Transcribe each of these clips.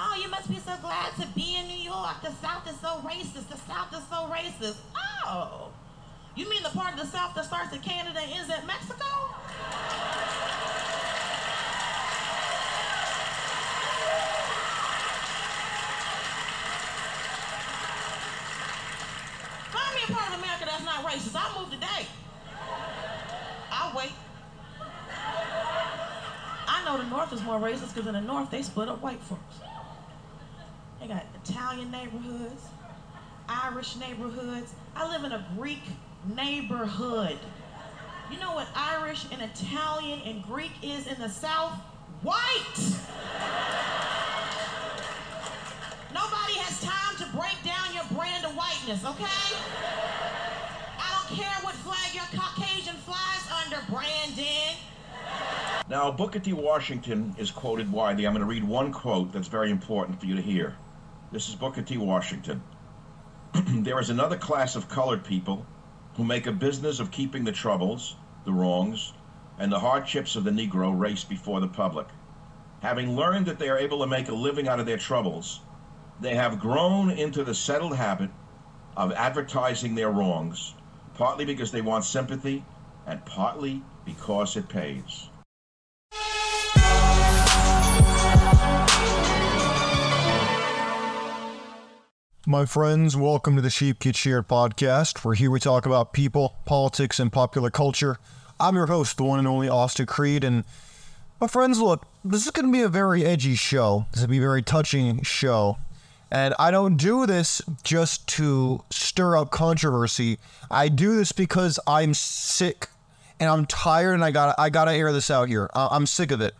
Oh, you must be so glad to be in New York. The South is so racist. The South is so racist. Oh. You mean the part of the South that starts in Canada and ends at Mexico? Find me a part of America that's not racist. I'll move today. I'll wait. I know the North is more racist because in the North they split up white folks. Italian neighborhoods, Irish neighborhoods. I live in a Greek neighborhood. You know what Irish and Italian and Greek is in the South? White! Nobody has time to break down your brand of whiteness, okay? I don't care what flag your Caucasian flies under, Brandon. Now, Booker T. Washington is quoted widely. I'm going to read one quote that's very important for you to hear. This is Booker T. Washington. there is another class of colored people who make a business of keeping the troubles, the wrongs, and the hardships of the Negro race before the public. Having learned that they are able to make a living out of their troubles, they have grown into the settled habit of advertising their wrongs, partly because they want sympathy and partly because it pays. My friends, welcome to the Sheep Get Shared podcast, where here we talk about people, politics, and popular culture. I'm your host, the one and only Austin Creed, and my friends, look, this is going to be a very edgy show. This to be a very touching show. And I don't do this just to stir up controversy. I do this because I'm sick and I'm tired and I got I got to air this out here. I- I'm sick of it.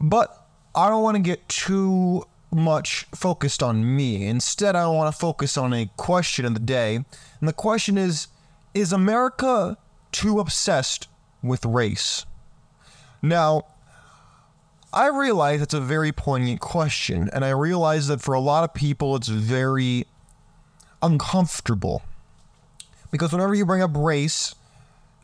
But I don't want to get too much focused on me. Instead, I want to focus on a question of the day. And the question is Is America too obsessed with race? Now, I realize it's a very poignant question, and I realize that for a lot of people, it's very uncomfortable. Because whenever you bring up race,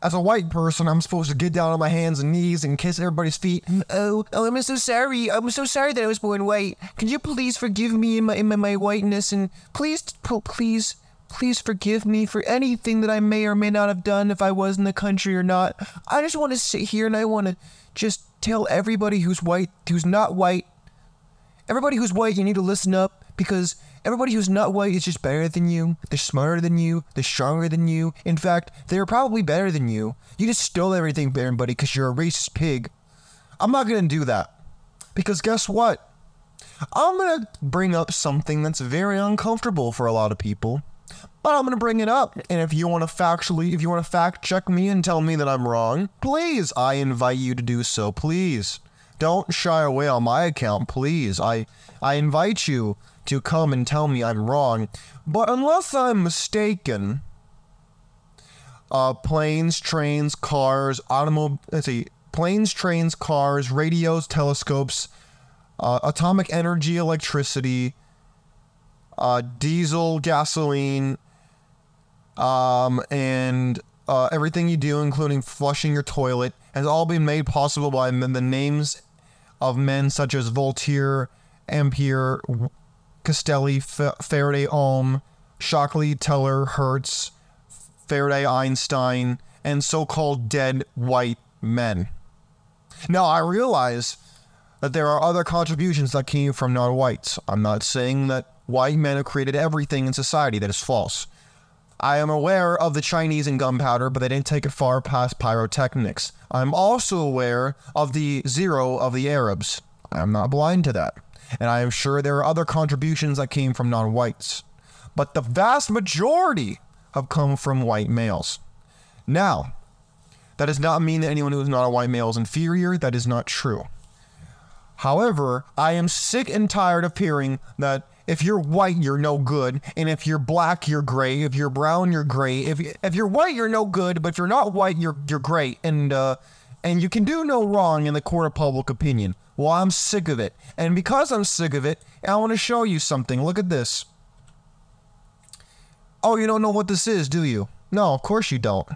as a white person, I'm supposed to get down on my hands and knees and kiss everybody's feet. Mm, oh, oh, I'm so sorry. I'm so sorry that I was born white. Could you please forgive me in my in my, my whiteness and please, please, please forgive me for anything that I may or may not have done if I was in the country or not. I just want to sit here and I want to just tell everybody who's white, who's not white, everybody who's white, you need to listen up because everybody who's not white is just better than you. They're smarter than you. They're stronger than you. In fact, they're probably better than you. You just stole everything from everybody because you're a racist pig. I'm not going to do that. Because guess what? I'm going to bring up something that's very uncomfortable for a lot of people. But I'm going to bring it up. And if you want to factually, if you want to fact check me and tell me that I'm wrong, please, I invite you to do so. Please. Don't shy away on my account, please. I I invite you to come and tell me I'm wrong. But unless I'm mistaken, uh, planes, trains, cars, automobile, let's see, planes, trains, cars, radios, telescopes, uh, atomic energy, electricity, uh, diesel, gasoline, um, and uh, everything you do, including flushing your toilet, has all been made possible by the names of men such as Voltaire, Ampere, Castelli, Fa- Faraday, Ohm, Shockley, Teller, Hertz, Faraday, Einstein, and so-called dead white men. Now, I realize that there are other contributions that came from non-whites. I'm not saying that white men have created everything in society that is false. I am aware of the Chinese and gunpowder, but they didn't take it far past pyrotechnics. I'm also aware of the zero of the Arabs. I'm not blind to that. And I am sure there are other contributions that came from non whites. But the vast majority have come from white males. Now, that does not mean that anyone who is not a white male is inferior. That is not true. However, I am sick and tired of hearing that if you're white, you're no good, and if you're black, you're gray. If you're brown, you're gray. If if you're white, you're no good, but if you're not white, you're you're great, and uh, and you can do no wrong in the court of public opinion. Well, I'm sick of it, and because I'm sick of it, I want to show you something. Look at this. Oh, you don't know what this is, do you? No, of course you don't.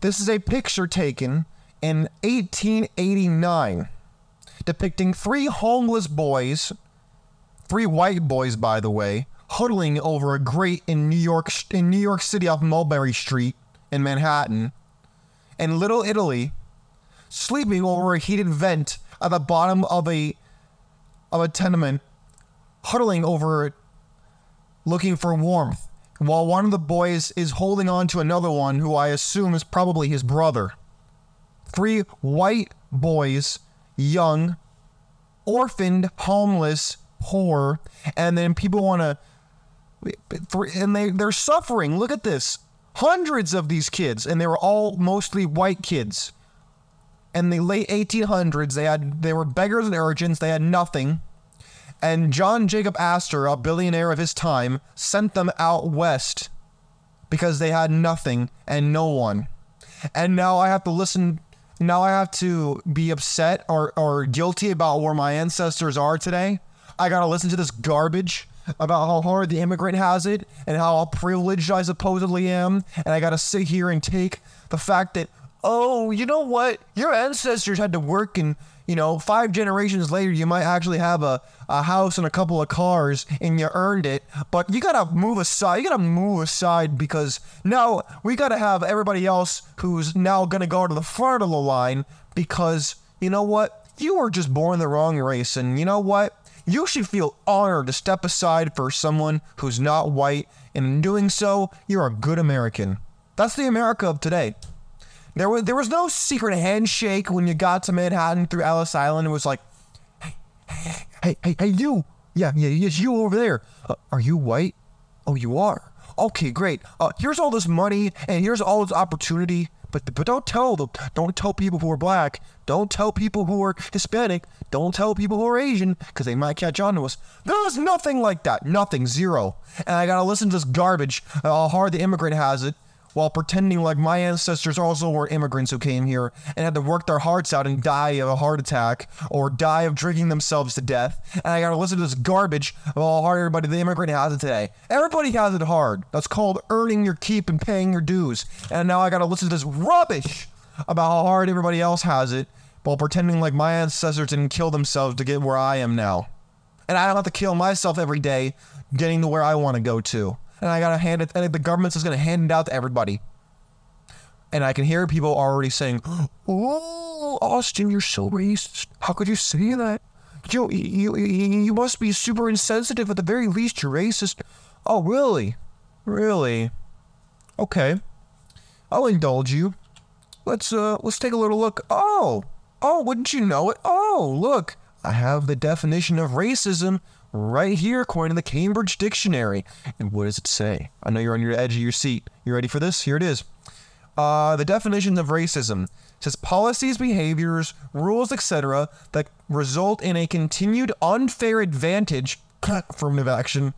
This is a picture taken in 1889. depicting three homeless boys, three white boys, by the way, huddling over a grate in New York in New York City off Mulberry Street in Manhattan, and Little Italy, sleeping over a heated vent at the bottom of a of a tenement, huddling over it, looking for warmth, while one of the boys is holding on to another one who I assume is probably his brother. Three white boys, young, orphaned, homeless, poor, and then people want to and they they're suffering. Look at this. Hundreds of these kids and they were all mostly white kids. In the late 1800s, they had they were beggars and urchins, they had nothing. And John Jacob Astor, a billionaire of his time, sent them out west because they had nothing and no one. And now I have to listen now I have to be upset or, or guilty about where my ancestors are today. I gotta listen to this garbage about how hard the immigrant has it and how privileged I supposedly am. And I gotta sit here and take the fact that, oh, you know what? Your ancestors had to work and you know, five generations later, you might actually have a, a house and a couple of cars and you earned it. But you gotta move aside. You gotta move aside because now we gotta have everybody else who's now gonna go to the front of the line because you know what? You were just born the wrong race. And you know what? You should feel honored to step aside for someone who's not white. And in doing so, you're a good American. That's the America of today. There was there was no secret handshake when you got to Manhattan through Ellis Island. It was like, hey, hey, hey, hey, hey, you, yeah, yeah, it's you over there. Uh, are you white? Oh, you are. Okay, great. Uh, here's all this money and here's all this opportunity. But but don't tell them. Don't tell people who are black. Don't tell people who are Hispanic. Don't tell people who are Asian because they might catch on to us. There's nothing like that. Nothing. Zero. And I gotta listen to this garbage. Uh, how hard the immigrant has it while pretending like my ancestors also were immigrants who came here and had to work their hearts out and die of a heart attack or die of drinking themselves to death. And I gotta listen to this garbage of how hard everybody, the immigrant, has it today. Everybody has it hard. That's called earning your keep and paying your dues. And now I gotta listen to this rubbish about how hard everybody else has it while pretending like my ancestors didn't kill themselves to get where I am now. And I don't have to kill myself every day getting to where I want to go to and I gotta hand it, and the government's just gonna hand it out to everybody. And I can hear people already saying, "Oh, Austin, you're so racist. How could you say that? You, you, you must be super insensitive. At the very least, you're racist." Oh, really? Really? Okay. I'll indulge you. Let's uh, let's take a little look. Oh, oh, wouldn't you know it? Oh, look, I have the definition of racism right here, according to the Cambridge Dictionary. And what does it say? I know you're on your edge of your seat. You ready for this? Here it is. Uh, the definition of racism says policies, behaviors, rules, etc., that result in a continued unfair advantage, affirmative action,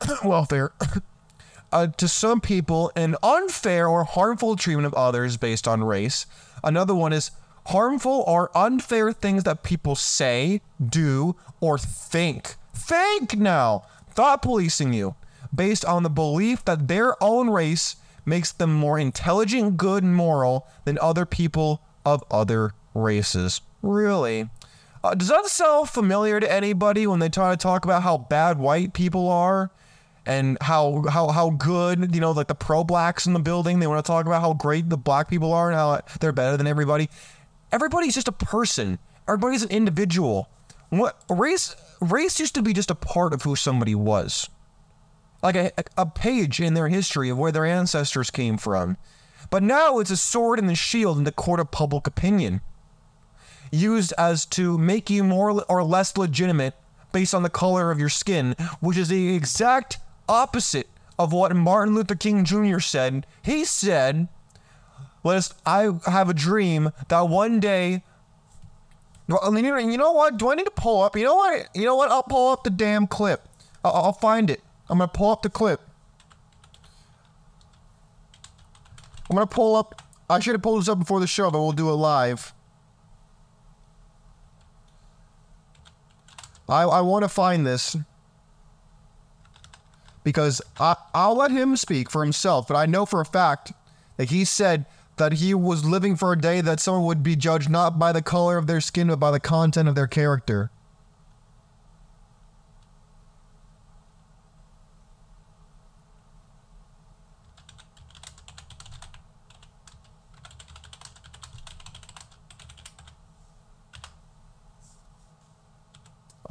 welfare, uh, to some people, and unfair or harmful treatment of others based on race. Another one is harmful or unfair things that people say, do, or think. Think now! Thought policing you based on the belief that their own race makes them more intelligent, good, and moral than other people of other races. Really? Uh, does that sound familiar to anybody when they try to talk about how bad white people are? and how how how good you know like the pro blacks in the building they want to talk about how great the black people are and how they're better than everybody everybody's just a person. Everybody's an individual. What race race used to be just a part of who somebody was. Like a, a page in their history of where their ancestors came from. But now it's a sword and a shield in the court of public opinion. Used as to make you more or less legitimate based on the color of your skin, which is the exact opposite of what Martin Luther King Jr. said. He said List, I have a dream that one day. You know what? Do I need to pull up? You know what? You know what? I'll pull up the damn clip. I'll, I'll find it. I'm gonna pull up the clip. I'm gonna pull up. I should have pulled this up before the show, but we'll do it live. I I want to find this because I I'll let him speak for himself, but I know for a fact that he said that he was living for a day that someone would be judged not by the color of their skin, but by the content of their character.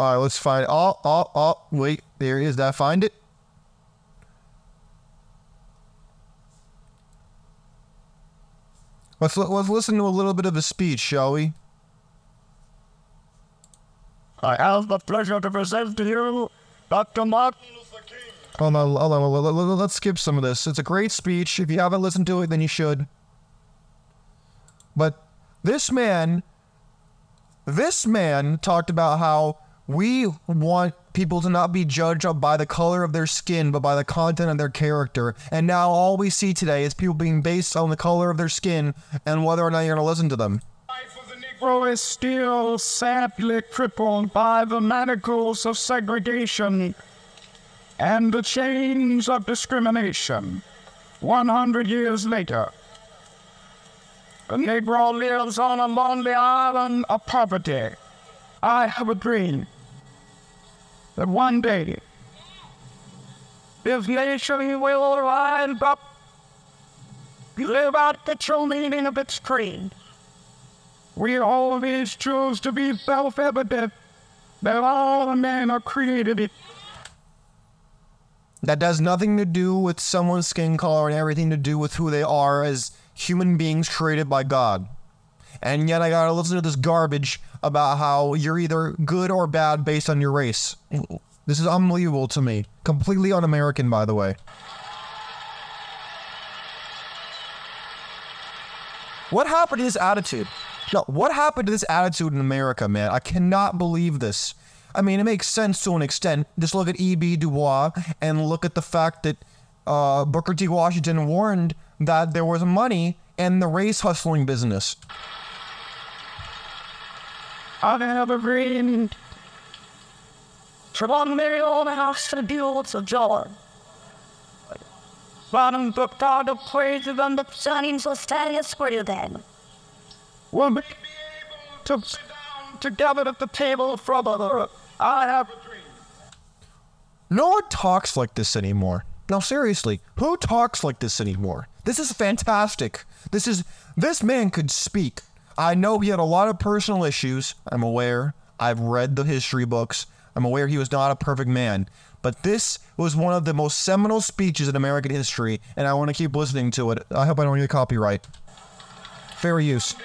All right, let's find. Oh, oh, oh! Wait, there is. Did I find it? Let's let's listen to a little bit of a speech, shall we? I have the pleasure to present to you Dr. Martin Luther King. Hold on, hold on, let- let- let's skip some of this. It's a great speech. If you haven't listened to it, then you should. But this man, this man talked about how we want people to not be judged by the color of their skin, but by the content of their character. And now all we see today is people being based on the color of their skin and whether or not you're going to listen to them. Life of the Negro is still sadly crippled by the manacles of segregation and the chains of discrimination. 100 years later, the Negro lives on a lonely island of poverty. I have a dream that one day this nation will rise up, live out the true meaning of its creed. We always choose to be self evident that all men are created. That has nothing to do with someone's skin color and everything to do with who they are as human beings created by God. And yet I gotta listen to this garbage about how you're either good or bad based on your race. This is unbelievable to me. Completely un American, by the way. What happened to this attitude? No, what happened to this attitude in America, man? I cannot believe this. I mean, it makes sense to an extent. Just look at E.B. Du Bois and look at the fact that uh, Booker T. Washington warned that there was money in the race hustling business. I have a dream to one million house to build a jar. Bottom the God of praises and the signs of for you then. Will be able to sit down together at the table for the I have a dream. No one talks like this anymore. Now seriously, who talks like this anymore? This is fantastic. This is this man could speak. I know he had a lot of personal issues. I'm aware. I've read the history books. I'm aware he was not a perfect man. But this was one of the most seminal speeches in American history, and I want to keep listening to it. I hope I don't get copyright. Fair use.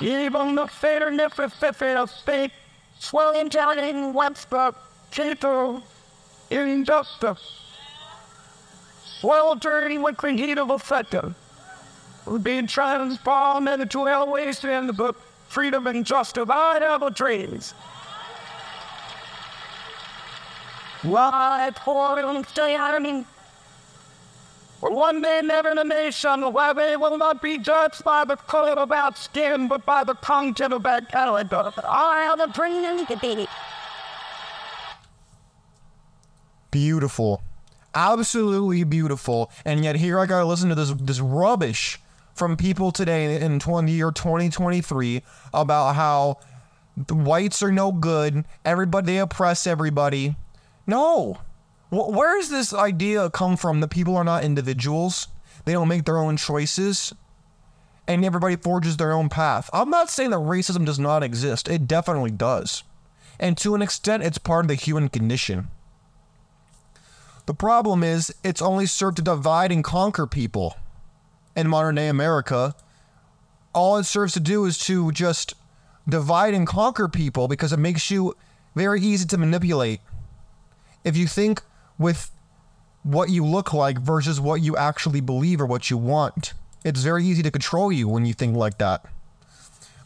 Even the fairness of of fate, swelling in Webster, Cato, injustice, sweltering with the heat of affection, being transformed into airways in the freedom and have dreams. Why stay arming? For one day never in a nation where they will not be judged by the color of our skin, but by the content of our character. I have a dream to be. Beautiful. Absolutely beautiful. And yet here I gotta listen to this this rubbish from people today in 20 year 2023 about how the whites are no good, everybody they oppress everybody. No. Wh- Where does this idea come from that people are not individuals? They don't make their own choices and everybody forges their own path. I'm not saying that racism does not exist. It definitely does. And to an extent it's part of the human condition. The problem is, it's only served to divide and conquer people. In modern day America, all it serves to do is to just divide and conquer people because it makes you very easy to manipulate. If you think with what you look like versus what you actually believe or what you want, it's very easy to control you when you think like that.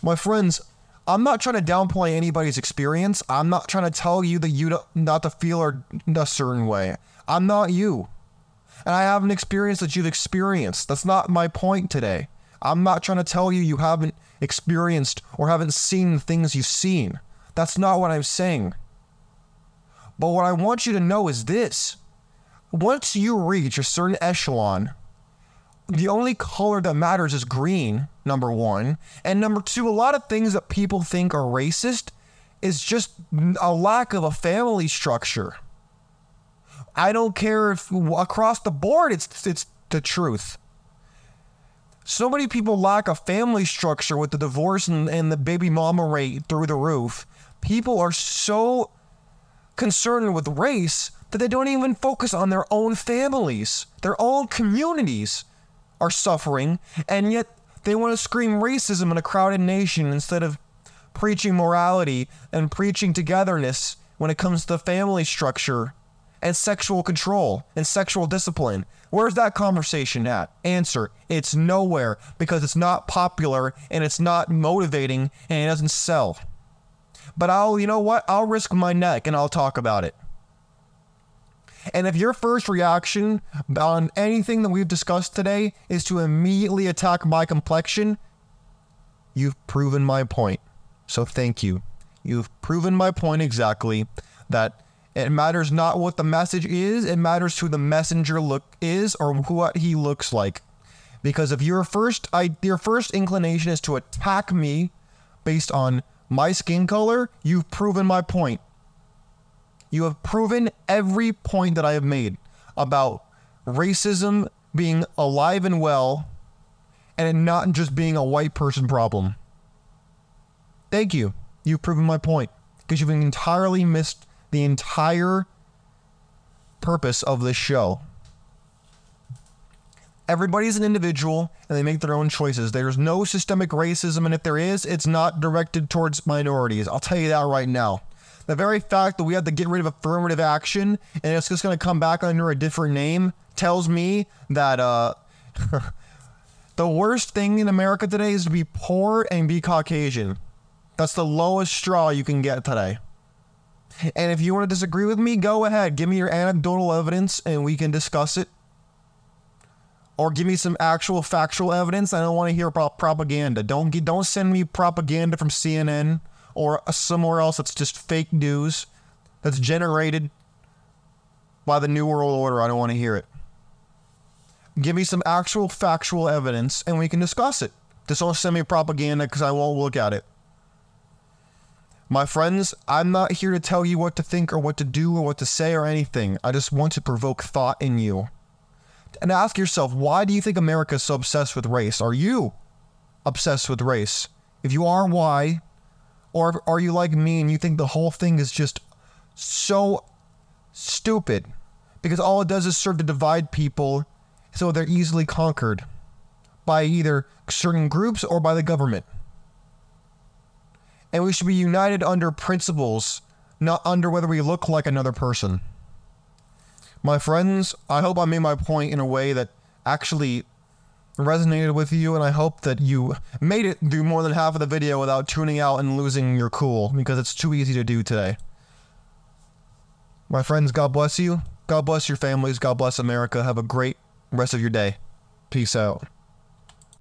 My friends, I'm not trying to downplay anybody's experience. I'm not trying to tell you that you not to feel or a certain way. I'm not you. And I have an experience that you've experienced. That's not my point today. I'm not trying to tell you you haven't experienced or haven't seen things you've seen. That's not what I'm saying. But what I want you to know is this once you reach a certain echelon, the only color that matters is green, number one. And number two, a lot of things that people think are racist is just a lack of a family structure. I don't care if across the board it's it's the truth. So many people lack a family structure with the divorce and, and the baby mama rate through the roof. People are so concerned with race that they don't even focus on their own families. Their own communities are suffering, and yet they want to scream racism in a crowded nation instead of preaching morality and preaching togetherness when it comes to family structure and sexual control and sexual discipline. Where's that conversation at? Answer It's nowhere because it's not popular and it's not motivating and it doesn't sell. But I'll, you know what? I'll risk my neck and I'll talk about it. And if your first reaction on anything that we've discussed today is to immediately attack my complexion, you've proven my point. So thank you. You've proven my point exactly that it matters not what the message is, it matters who the messenger look is or what he looks like. Because if your first I, your first inclination is to attack me based on my skin color, you've proven my point. You have proven every point that I have made about racism being alive and well and it not just being a white person problem. Thank you. You've proven my point because you've entirely missed the entire purpose of this show. Everybody's an individual and they make their own choices. There's no systemic racism, and if there is, it's not directed towards minorities. I'll tell you that right now. The very fact that we had to get rid of affirmative action and it's just going to come back under a different name tells me that uh, the worst thing in America today is to be poor and be Caucasian. That's the lowest straw you can get today. And if you want to disagree with me, go ahead. Give me your anecdotal evidence and we can discuss it. Or give me some actual factual evidence. I don't want to hear about propaganda. Don't get, don't send me propaganda from CNN or somewhere else that's just fake news that's generated by the New World Order. I don't want to hear it. Give me some actual factual evidence and we can discuss it. Just don't send me propaganda because I won't look at it. My friends, I'm not here to tell you what to think or what to do or what to say or anything. I just want to provoke thought in you. And ask yourself, why do you think America is so obsessed with race? Are you obsessed with race? If you are, why? Or are you like me and you think the whole thing is just so stupid? Because all it does is serve to divide people so they're easily conquered by either certain groups or by the government. And we should be united under principles, not under whether we look like another person. My friends, I hope I made my point in a way that actually resonated with you, and I hope that you made it through more than half of the video without tuning out and losing your cool, because it's too easy to do today. My friends, God bless you. God bless your families. God bless America. Have a great rest of your day. Peace out.